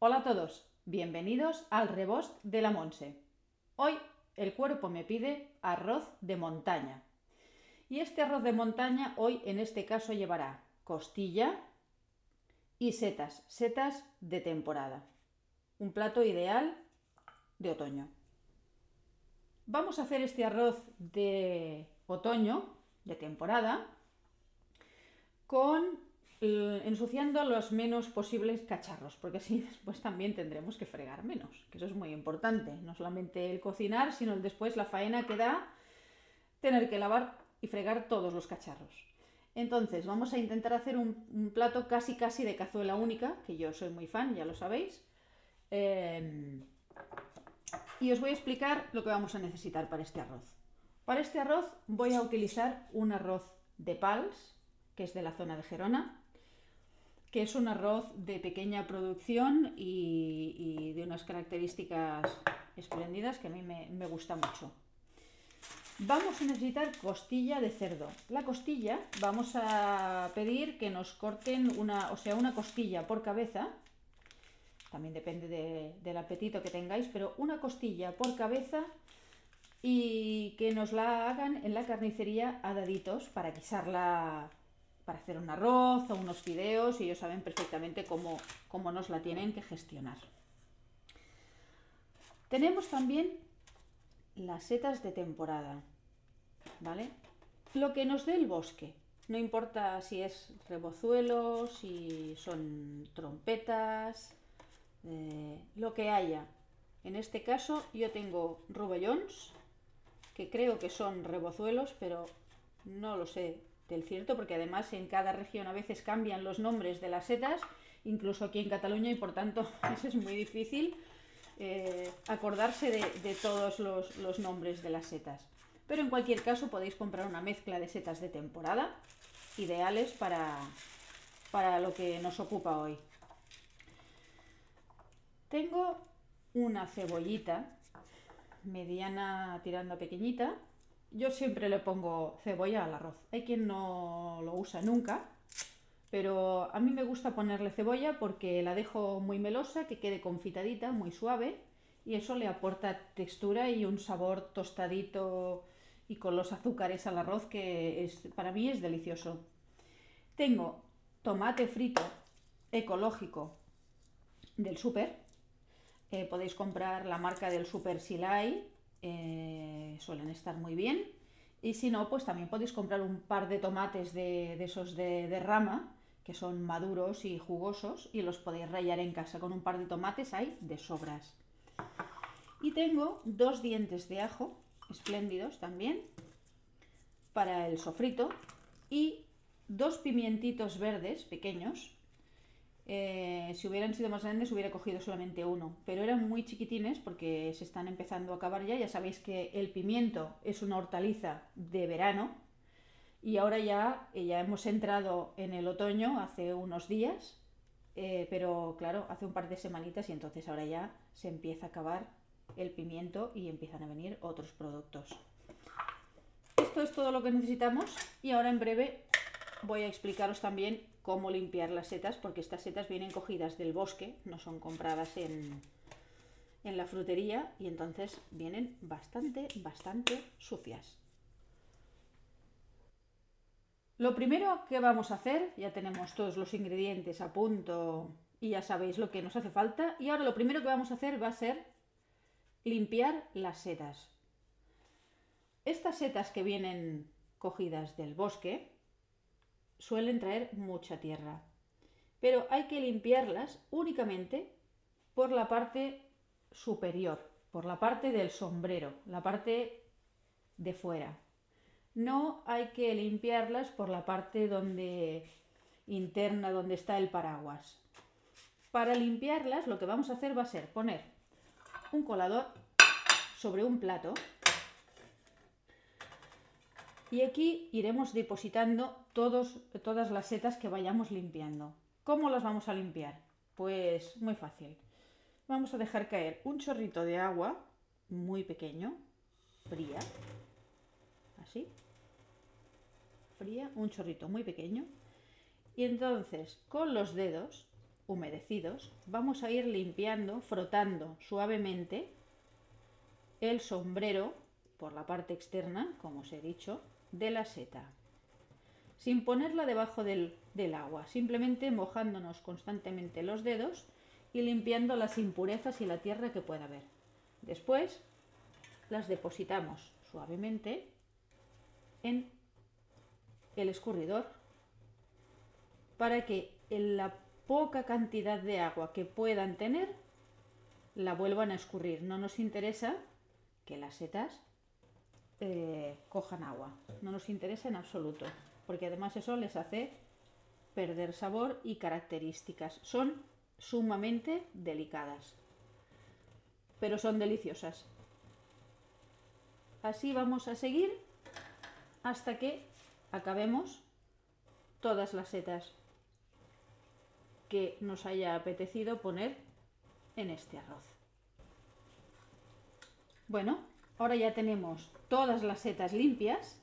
Hola a todos, bienvenidos al rebost de la Monse. Hoy el cuerpo me pide arroz de montaña. Y este arroz de montaña hoy en este caso llevará costilla y setas, setas de temporada. Un plato ideal de otoño. Vamos a hacer este arroz de otoño, de temporada, con ensuciando los menos posibles cacharros, porque así después también tendremos que fregar menos, que eso es muy importante, no solamente el cocinar, sino después la faena que da tener que lavar y fregar todos los cacharros. Entonces vamos a intentar hacer un, plato casi casi de cazuela única, que yo soy muy fan, ya lo sabéis. Em, y os voy a explicar lo que vamos a necesitar para este arroz. Para este arroz voy a utilizar un arroz de pals, que es de la zona de Gerona, que es un arroz de pequeña producción y, de unas características espléndidas que a mí me, gusta mucho. Vamos a necesitar costilla de cerdo. La costilla vamos a pedir que nos corten una, o sea, una costilla por cabeza. También depende del apetito que tengáis, pero una costilla por cabeza y que nos la hagan en la carnicería a daditos para guisarla para hacer un arroz o unos fideos y ellos saben perfectamente cómo, cómo nos la tienen que gestionar. Tenemos también las setas de temporada, ¿vale? Lo que nos dé el bosque, no importa si es rebozuelos, si son trompetas, eh, lo que haya. En este caso yo tengo rubellons, que creo que son rebozuelos, pero no lo sé del cierto, porque además en cada región a veces cambian los nombres de las setas, incluso aquí en Cataluña, y por tanto es muy difícil eh, acordarse de, todos los, nombres de las setas. Pero en cualquier caso podéis comprar una mezcla de setas de temporada, ideales para, para lo que nos ocupa hoy. Tengo una cebollita mediana tirando pequeñita, yo siempre le pongo cebolla al arroz. Hay quien no lo usa nunca, pero a mí me gusta ponerle cebolla porque la dejo muy melosa, que quede confitadita, muy suave, y eso le aporta textura y un sabor tostadito y con los azúcares al arroz que es, para mí es delicioso. Tengo tomate frito ecológico del súper. Eh, podéis comprar la marca del súper Silai eh, suelen estar muy bien. Y si no, pues también podéis comprar un par de tomates de, esos de, rama, que son maduros y jugosos, y los podéis rallar en casa. Con un par de tomates hay de sobras. Y tengo dos dientes de ajo, espléndidos también, para el sofrito, y dos pimientitos verdes pequeños, eh, si hubieran sido más grandes hubiera cogido solamente uno, pero eran muy chiquitines porque se están empezando a acabar ya. Ya sabéis que el pimiento es una hortaliza de verano y ahora ya, eh, ya hemos entrado en el otoño hace unos días, eh, pero claro, hace un par de semanitas y entonces ahora ya se empieza a acabar el pimiento y empiezan a venir otros productos. Esto es todo lo que necesitamos y ahora en breve voy a explicaros también cómo limpiar las setas, porque estas setas vienen cogidas del bosque, no son compradas en, en la frutería y entonces vienen bastante, bastante sucias. Lo primero que vamos a hacer, ya tenemos todos los ingredientes a punto y ya sabéis lo que nos hace falta, y ahora lo primero que vamos a hacer va a ser limpiar las setas. Estas setas que vienen cogidas del bosque, suelen traer mucha tierra. Pero hay que limpiarlas únicamente por la parte superior, por la parte del sombrero, la parte de fuera. No hay que limpiarlas por la parte donde interna donde está el paraguas. Para limpiarlas lo que vamos a hacer va a ser poner un colador sobre un plato y aquí iremos depositando todos, todas las setas que vayamos limpiando. ¿Cómo las vamos a limpiar? Pues muy fácil. Vamos a dejar caer un chorrito de agua muy pequeño, fría, así, fría, un chorrito muy pequeño. Y entonces con los dedos humedecidos, vamos a ir limpiando, frotando suavemente el sombrero por la parte externa, como os he dicho, de la seta, sin ponerla debajo del, del agua, simplemente mojándonos constantemente los dedos y limpiando las impurezas y la tierra que pueda haber. Después las depositamos suavemente en el escurridor para que en la poca cantidad de agua que puedan tener la vuelvan a escurrir. No nos interesa que las setas eh, cojan agua. No nos interesa en absoluto, porque además eso les hace perder sabor y características. Son sumamente delicadas, pero son deliciosas. Así vamos a seguir hasta que acabemos todas las setas que nos haya apetecido poner en este arroz. Bueno, ahora ya tenemos todas las setas limpias.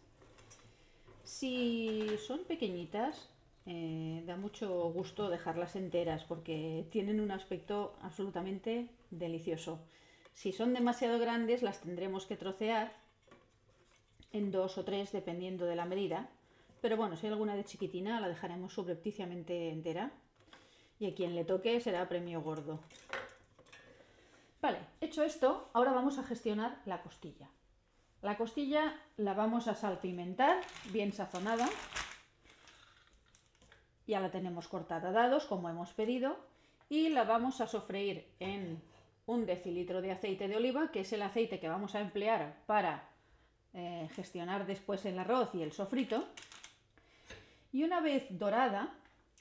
Si son pequeñitas, eh, da mucho gusto dejarlas enteras porque tienen un aspecto absolutamente delicioso. Si son demasiado grandes, las tendremos que trocear en dos o tres, dependiendo de la medida. Pero bueno, si hay alguna de chiquitina, la dejaremos subrepticiamente entera. Y a quien le toque será premio gordo. Hecho esto, ahora vamos a gestionar la costilla. La costilla la vamos a salpimentar, bien sazonada. Ya la tenemos cortada a dados, como hemos pedido. Y la vamos a sofreír en un decilitro de aceite de oliva, que es el aceite que vamos a emplear para eh, gestionar después el arroz y el sofrito. Y una vez dorada,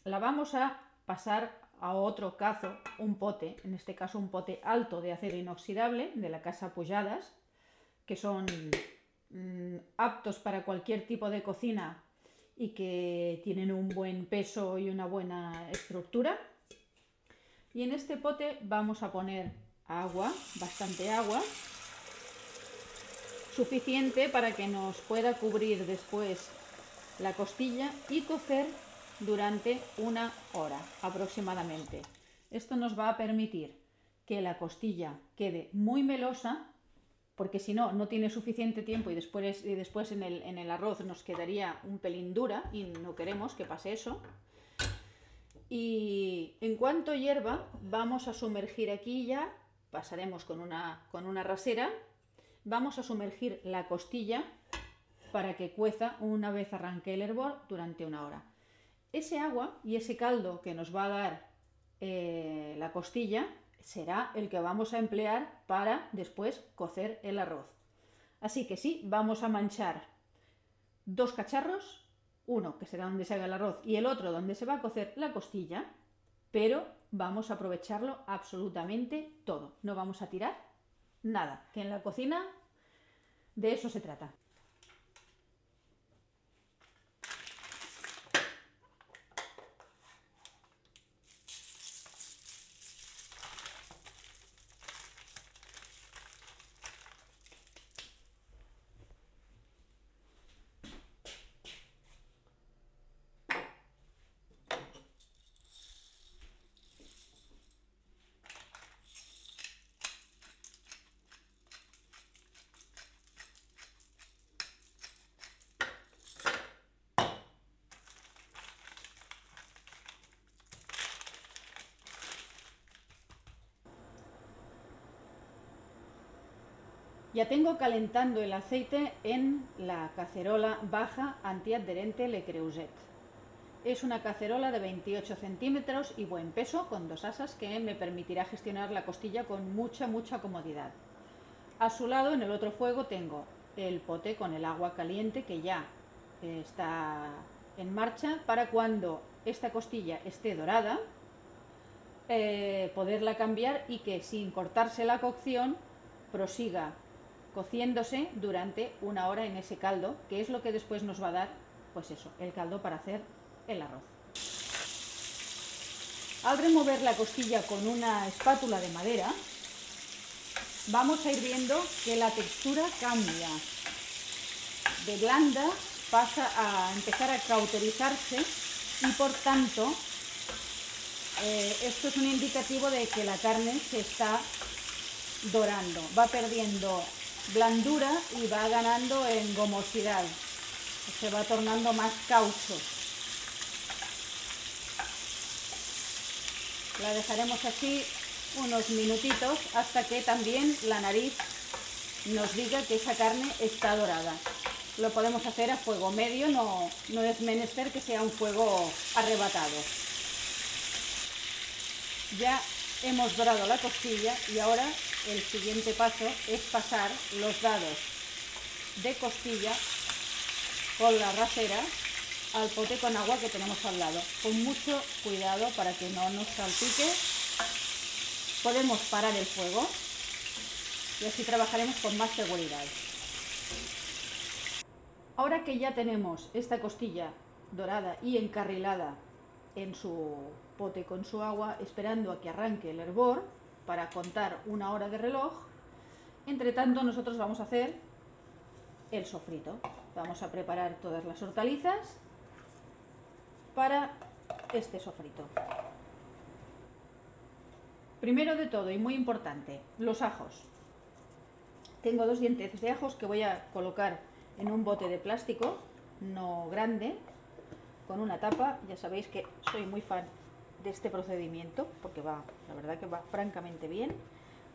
la vamos a pasar a otro cazo, un pote, en este caso un pote alto de acero inoxidable de la casa Pujadas, que son mm, aptos para cualquier tipo de cocina y que tienen un buen peso y una buena estructura. Y en este pote vamos a poner agua, bastante agua, suficiente para que nos pueda cubrir después la costilla y cocer durante una hora aproximadamente. Esto nos va a permitir que la costilla quede muy melosa, porque si no, no tiene suficiente tiempo y después, en, el, arroz nos quedaría un pelín dura y no queremos que pase eso. Y en cuanto hierva, vamos a sumergir aquí ya, pasaremos con una, con una rasera vamos a sumergir la costilla para que cueza una vez arranque el hervor durante una hora. Ese agua y ese caldo que nos va a dar eh, la costilla será el que vamos a emplear para después cocer el arroz. Así que sí, vamos a manchar dos cacharros, uno que será donde se haga el arroz y el otro donde se va a cocer la costilla, pero vamos a aprovecharlo absolutamente todo. No vamos a tirar nada, que en la cocina de eso se trata. Ya tengo calentando el aceite en la cacerola baja antiadherente Le Creuset. Es una cacerola de 28 centímetros y buen peso, con dos asas, que me permitirá gestionar la costilla con mucha, mucha comodidad. A su lado, en el otro fuego, tengo el pote con el agua caliente que ya está en marcha para cuando esta costilla esté dorada, eh, poderla cambiar y que sin cortarse la cocción prosiga cociéndose durante una hora en ese caldo, que es lo que después nos va a dar, pues eso, el caldo para hacer el arroz. Al remover la costilla con una espátula de madera, vamos a ir viendo que la textura cambia. De blanda pasa a empezar a cauterizarse y por tanto Eh, esto es un indicativo de que la carne se está dorando, va perdiendo blandura y va ganando en gomosidad, se va tornando más caucho. La dejaremos así unos minutitos hasta que también la nariz nos diga que esa carne está dorada. Lo podemos hacer a fuego medio, no, no es menester que sea un fuego arrebatado. Ya hemos dorado la costilla y ahora el siguiente paso es pasar los dados de costilla con la rasera al pote con agua que tenemos al lado. Con mucho cuidado para que no nos salpique. Podemos parar el fuego y así trabajaremos con más seguridad. Ahora que ya tenemos esta costilla dorada y encarrilada en su pote con su agua, esperando a que arranque el hervor para contar una hora de reloj, entre tanto nosotros vamos a hacer el sofrito. Vamos a preparar todas las hortalizas para este sofrito. Primero de todo y muy importante, los ajos. Tengo dos dientes de ajos que voy a colocar en un bote de plástico, no grande, con una tapa. Ya sabéis que soy muy fan de este procedimiento porque va, la verdad que va francamente bien.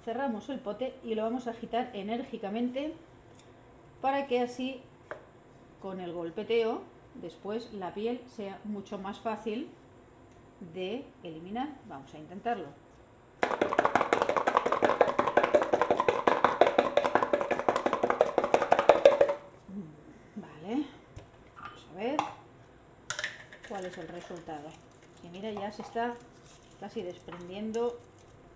Cerramos el pote y lo vamos a agitar enérgicamente para que así con el golpeteo después la piel sea mucho más fácil de eliminar. Vamos a intentarlo. Vale, vamos a ver cuál es el resultado. Y mira, ya se está casi desprendiendo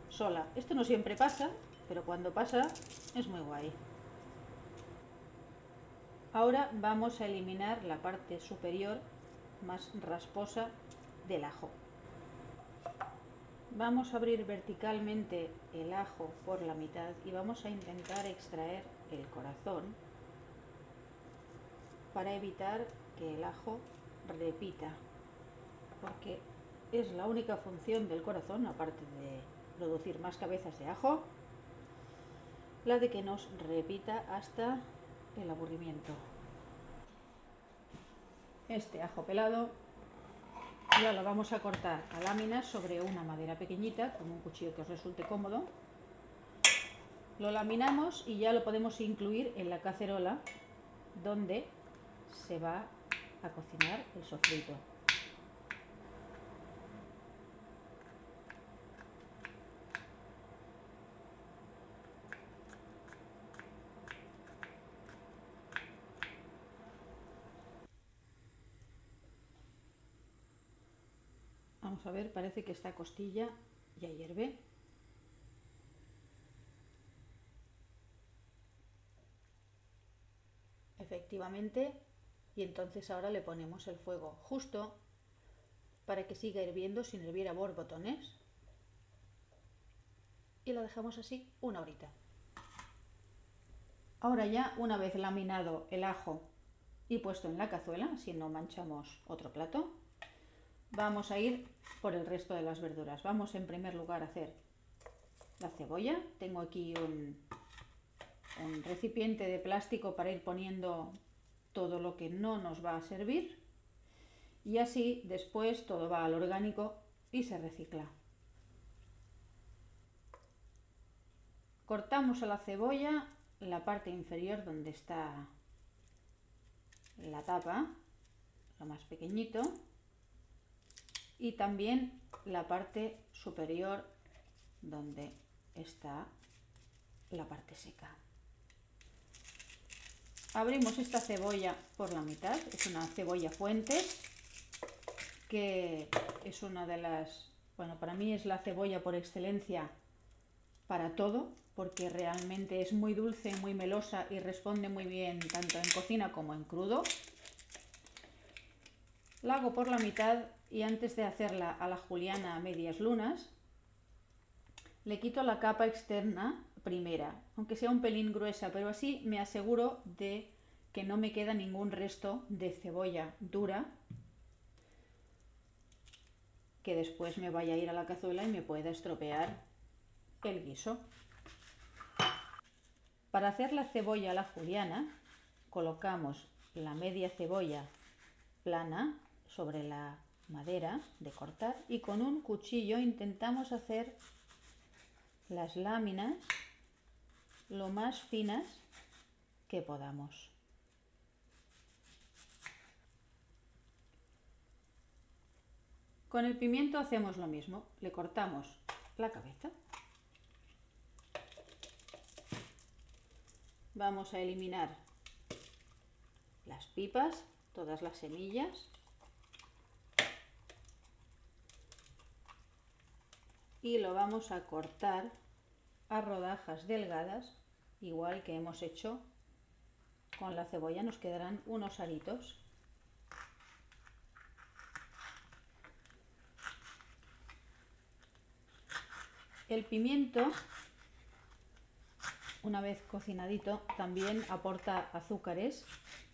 sola. Esto no siempre pasa, pero cuando pasa es muy guay. Ahora vamos a eliminar la parte superior más rasposa del ajo. Vamos a abrir verticalmente el ajo por la mitad y vamos a intentar extraer el corazón para evitar que el ajo repita, porque es la única función del corazón, aparte de producir más cabezas de ajo, la de que nos repita hasta el aburrimiento. Este ajo pelado ya lo vamos a cortar a láminas sobre una madera pequeñita con un cuchillo que os resulte cómodo. Lo laminamos y ya lo podemos incluir en la cacerola donde se va a cocinar el sofrito. A ver, parece que esta costilla ya hierve. Efectivamente, y entonces ahora le ponemos el fuego justo para que siga hirviendo sin hervir a borbotones. Y lo dejamos así una horita. Ahora ya, una vez laminado el ajo y puesto en la cazuela, si no manchamos otro plato, vamos a ir por el resto de las verduras. Vamos en primer lugar a hacer la cebolla. Tengo aquí un, recipiente de plástico para ir poniendo todo lo que no nos va a servir y así después todo va al orgánico y se recicla. Cortamos a la cebolla la parte inferior donde está la tapa, lo más pequeñito, y también la parte superior donde está la parte seca. Abrimos esta cebolla por la mitad, es una cebolla fuentes, que es una de las, bueno, para mí es la cebolla por excelencia para todo, porque realmente es muy dulce, muy melosa y responde muy bien tanto en cocina como en crudo. La hago por la mitad y antes de hacerla a la juliana a medias lunas, le quito la capa externa primera, aunque sea un pelín gruesa, pero así me aseguro de que no me queda ningún resto de cebolla dura. que después me vaya a ir a la cazuela y me pueda estropear el guiso. Para hacer la cebolla a la juliana, colocamos la media cebolla plana sobre la madera de cortar y con un cuchillo intentamos hacer las láminas lo más finas que podamos. Con el pimiento hacemos lo mismo, le cortamos la cabeza. Vamos a eliminar las pipas, todas las semillas. Y lo vamos a cortar a rodajas delgadas, igual que hemos hecho con la cebolla, nos quedarán unos aritos. El pimiento, una vez cocinadito, también aporta azúcares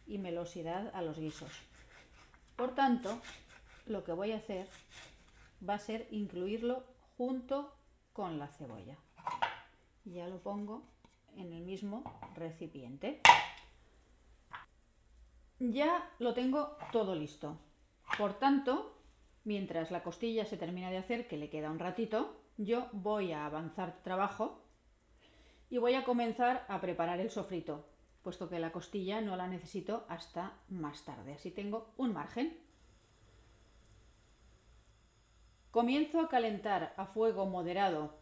y melosidad a los guisos. Por tanto, lo que voy a hacer va a ser incluirlo junto con la cebolla. Ya lo pongo en el mismo recipiente. Ya lo tengo todo listo. Por tanto, mientras la costilla se termina de hacer, que le queda un ratito, yo voy a avanzar trabajo y voy a comenzar a preparar el sofrito, puesto que la costilla no la necesito hasta más tarde, así tengo un margen. Comienzo a calentar a fuego moderado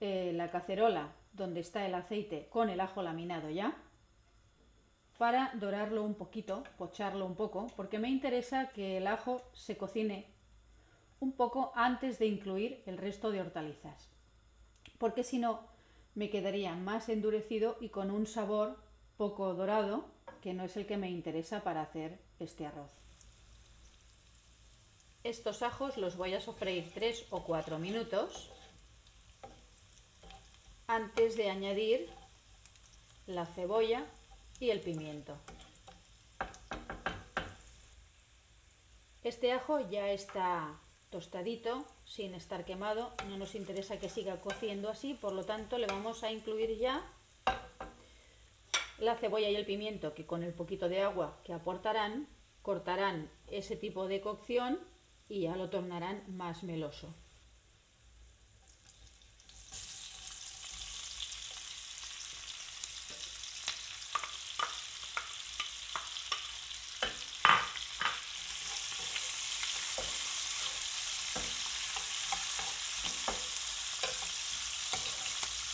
eh, la cacerola donde está el aceite con el ajo laminado ya, para dorarlo un poquito, pocharlo un poco, porque me interesa que el ajo se cocine un poco antes de incluir el resto de hortalizas, porque si no me quedaría más endurecido y con un sabor poco dorado, que no es el que me interesa para hacer este arroz. Estos ajos los voy a sofreír 3 o 4 minutos antes de añadir la cebolla y el pimiento. Este ajo ya está tostadito, sin estar quemado. No nos interesa que siga cociendo así, por lo tanto le vamos a incluir ya la cebolla y el pimiento que con el poquito de agua que aportarán cortarán ese tipo de cocción y ya lo tornarán más meloso.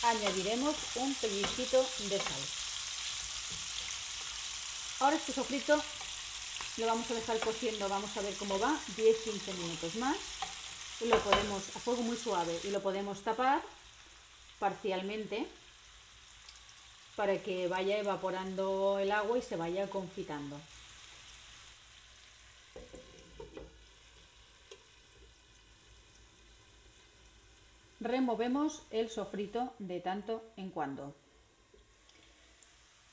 añadiremos un pellizquito de sal. Ahora este sofrito lo vamos a dejar cociendo, vamos a ver cómo va, 10-15 minutos más. lo podemos a fuego muy suave y lo podemos tapar parcialmente para que vaya evaporando el agua y se vaya confitando. removemos el sofrito de tanto en cuando.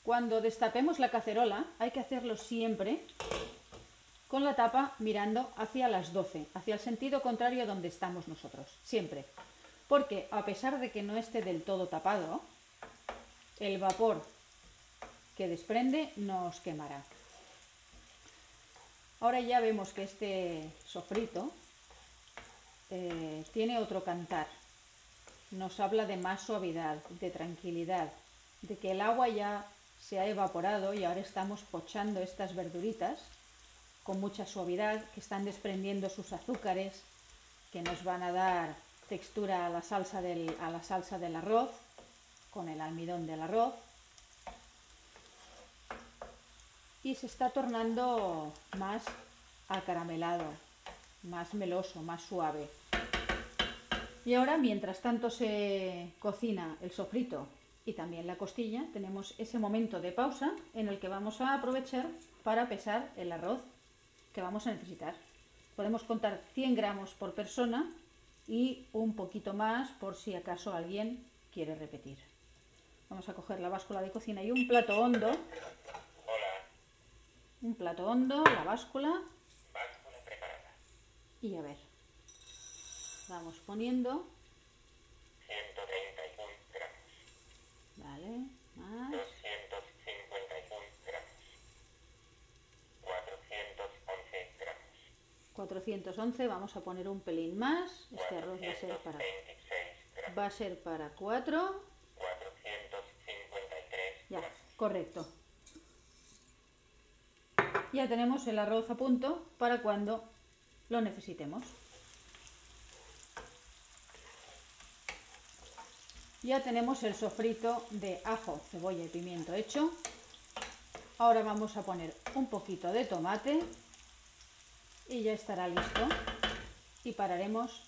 Cuando destapemos la cacerola hay que hacerlo siempre con la tapa mirando hacia las 12, hacia el sentido contrario donde estamos nosotros, siempre. Porque a pesar de que no esté del todo tapado, el vapor que desprende nos quemará. Ahora ya vemos que este sofrito eh, tiene otro cantar nos habla de más suavidad, de tranquilidad, de que el agua ya se ha evaporado y ahora estamos pochando estas verduritas con mucha suavidad, que están desprendiendo sus azúcares, que nos van a dar textura a la salsa del, a la salsa del arroz, con el almidón del arroz. Y se está tornando más acaramelado, más meloso, más suave. Y ahora, mientras tanto se cocina el sofrito y también la costilla, tenemos ese momento de pausa en el que vamos a aprovechar para pesar el arroz que vamos a necesitar. Podemos contar 100 gramos por persona y un poquito más por si acaso alguien quiere repetir. Vamos a coger la báscula de cocina y un plato hondo. Un plato hondo, la báscula. Y a ver, vamos poniendo. 131 gramos. Vale, más. 251 gramos. 411 gramos. 411, vamos a poner un pelín más. Este arroz va a ser para, 426 gramos. va ser para 4. 453 Ya, correcto. Ya tenemos el arroz a punto para cuando lo necesitemos. Ya tenemos el sofrito de ajo, cebolla y pimiento hecho. Ahora vamos a poner un poquito de tomate y ya estará listo. Y pararemos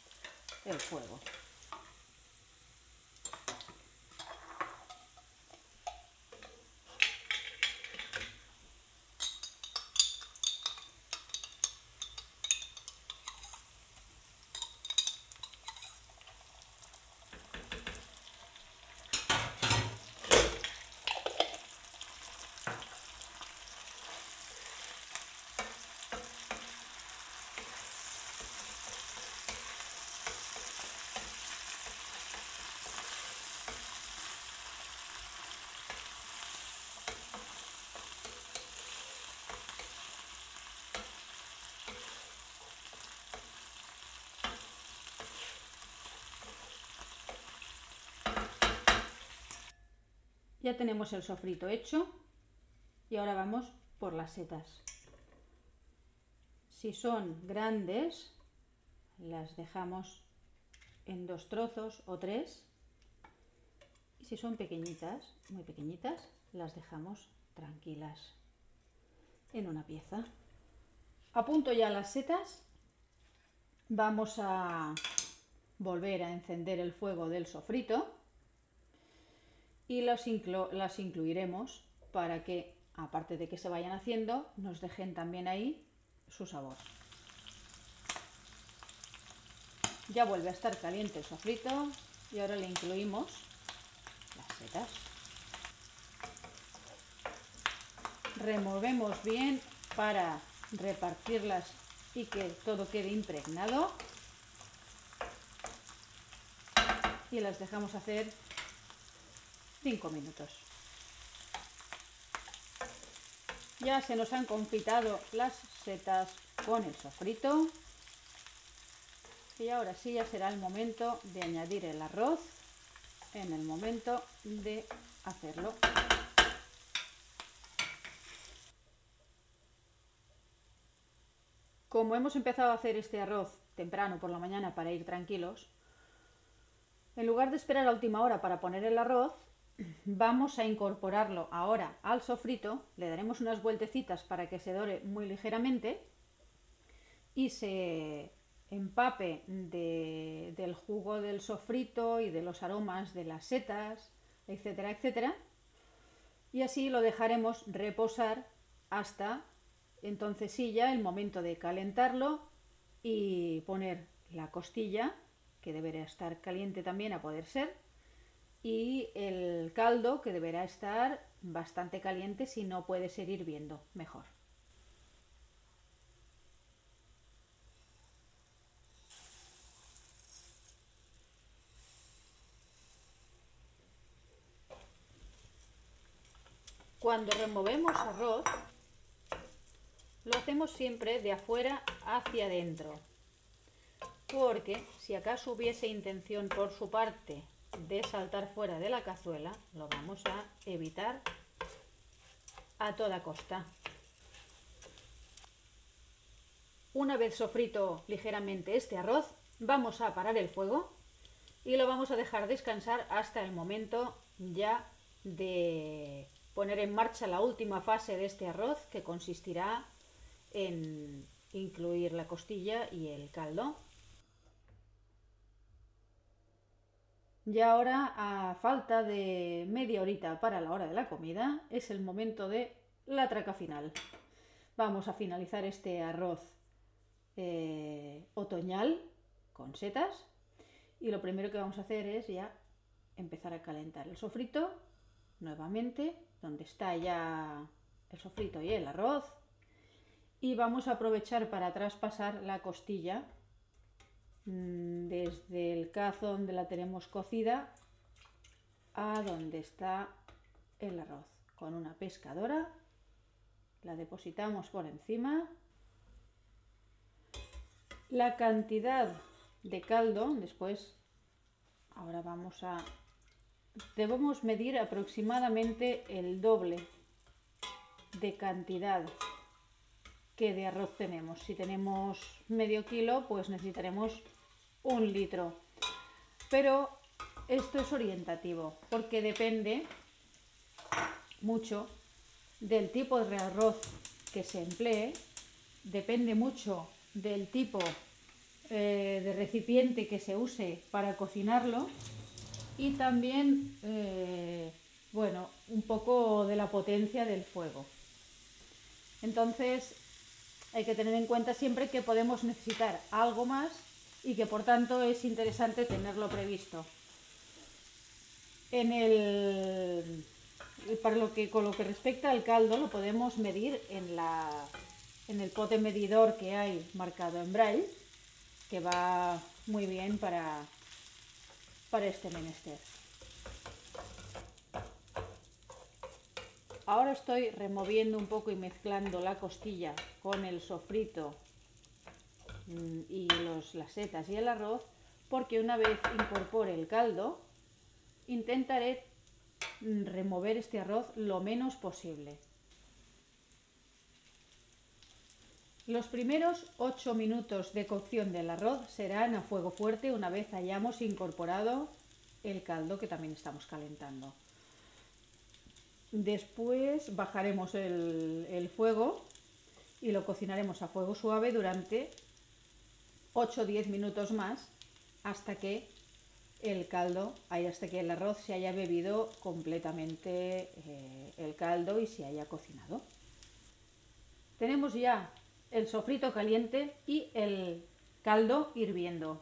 el fuego. Ya tenemos el sofrito hecho y ahora vamos por las setas. Si son grandes, las dejamos en dos trozos o tres. Y si son pequeñitas, muy pequeñitas, las dejamos tranquilas en una pieza. Apunto ya las setas. Vamos a volver a encender el fuego del sofrito y las, inclu- las incluiremos para que, aparte de que se vayan haciendo, nos dejen también ahí su sabor. Ya vuelve a estar caliente el sofrito y ahora le incluimos las setas. Removemos bien para repartirlas y que todo quede impregnado. Y las dejamos hacer 5 minutos. Ya se nos han confitado las setas con el sofrito. Y ahora sí ya será el momento de añadir el arroz en el momento de hacerlo. Como hemos empezado a hacer este arroz temprano por la mañana para ir tranquilos, en lugar de esperar a última hora para poner el arroz, vamos a incorporarlo ahora al sofrito, le daremos unas vueltecitas para que se dore muy ligeramente y se empape de- del jugo del sofrito y de los aromas de las setas, etcétera, etcétera. Y así lo dejaremos reposar hasta entonces sí ya el momento de calentarlo y poner la costilla, que deberá estar caliente también a poder ser, y el caldo que deberá estar bastante caliente si no puede ser hirviendo mejor. Cuando removemos arroz, lo hacemos siempre de afuera hacia adentro, porque si acaso hubiese intención por su parte de saltar fuera de la cazuela, lo vamos a evitar a toda costa. Una vez sofrito ligeramente este arroz, vamos a parar el fuego y lo vamos a dejar descansar hasta el momento ya de poner en marcha la última fase de este arroz que consistirá en incluir la costilla y el caldo. Y ahora, a falta de media horita para la hora de la comida, es el momento de la traca final. Vamos a finalizar este arroz eh, otoñal con setas y lo primero que vamos a hacer es ya empezar a calentar el sofrito nuevamente, donde está ya el sofrito y el arroz. Y vamos a aprovechar para traspasar la costilla desde el cazo donde la tenemos cocida a donde está el arroz. Con una pescadora la depositamos por encima. La cantidad de caldo, después, ahora vamos a... Debemos medir aproximadamente el doble de cantidad que de arroz tenemos. Si tenemos medio kilo, pues necesitaremos un litro. Pero esto es orientativo, porque depende mucho del tipo de arroz que se emplee, depende mucho del tipo eh, de recipiente que se use para cocinarlo y también, eh, bueno, un poco de la potencia del fuego. Entonces, hay que tener en cuenta siempre que podemos necesitar algo más y que por tanto es interesante tenerlo previsto. En el, para lo que, con lo que respecta al caldo lo podemos medir en, la, en el pote medidor que hay marcado en braille, que va muy bien para, para este menester. Ahora estoy removiendo un poco y mezclando la costilla con el sofrito mm, y las setas y el arroz, porque una vez incorpore el caldo, intentaré mm, remover este arroz lo menos posible. Los primeros 8 minutos de cocción del arroz serán a fuego fuerte una vez hayamos incorporado el caldo que también estamos calentando. Después bajaremos el, fuego y lo cocinaremos a fuego suave durante 8 o 10 minutos más hasta que el caldo, hasta que el arroz se haya bebido completamente eh, el caldo y se haya cocinado. Tenemos ya el sofrito caliente y el caldo hirviendo.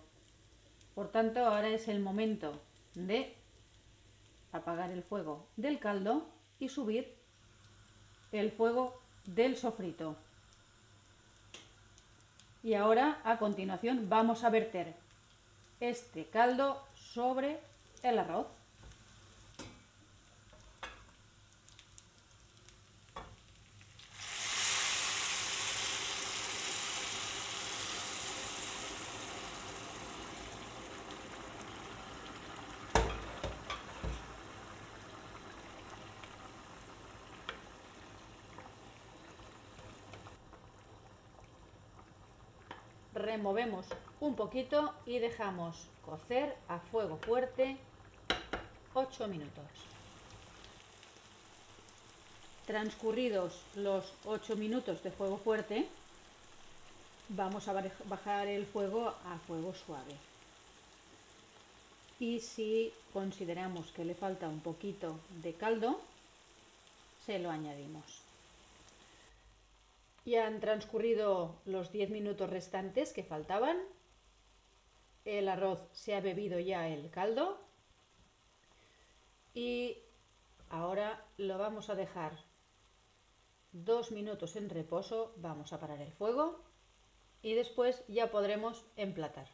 Por tanto, ahora es el momento de apagar el fuego del caldo y subir el fuego del sofrito. Y ahora a continuación vamos a verter este caldo sobre el arroz. Removemos un poquito y dejamos cocer a fuego fuerte 8 minutos. Transcurridos los 8 minutos de fuego fuerte, vamos a bajar el fuego a fuego suave. Y si consideramos que le falta un poquito de caldo, se lo añadimos. Ya han transcurrido los 10 minutos restantes que faltaban. El arroz se ha bebido ya el caldo. Y ahora lo vamos a dejar dos minutos en reposo. Vamos a parar el fuego. Y después ya podremos emplatar.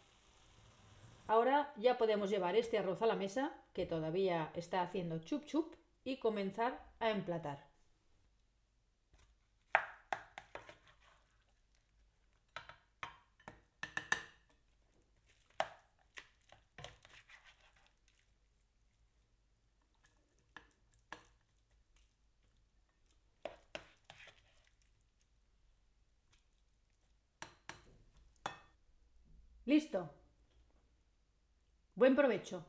Ahora ya podemos llevar este arroz a la mesa, que todavía está haciendo chup chup, y comenzar a emplatar. Listo. Buen provecho.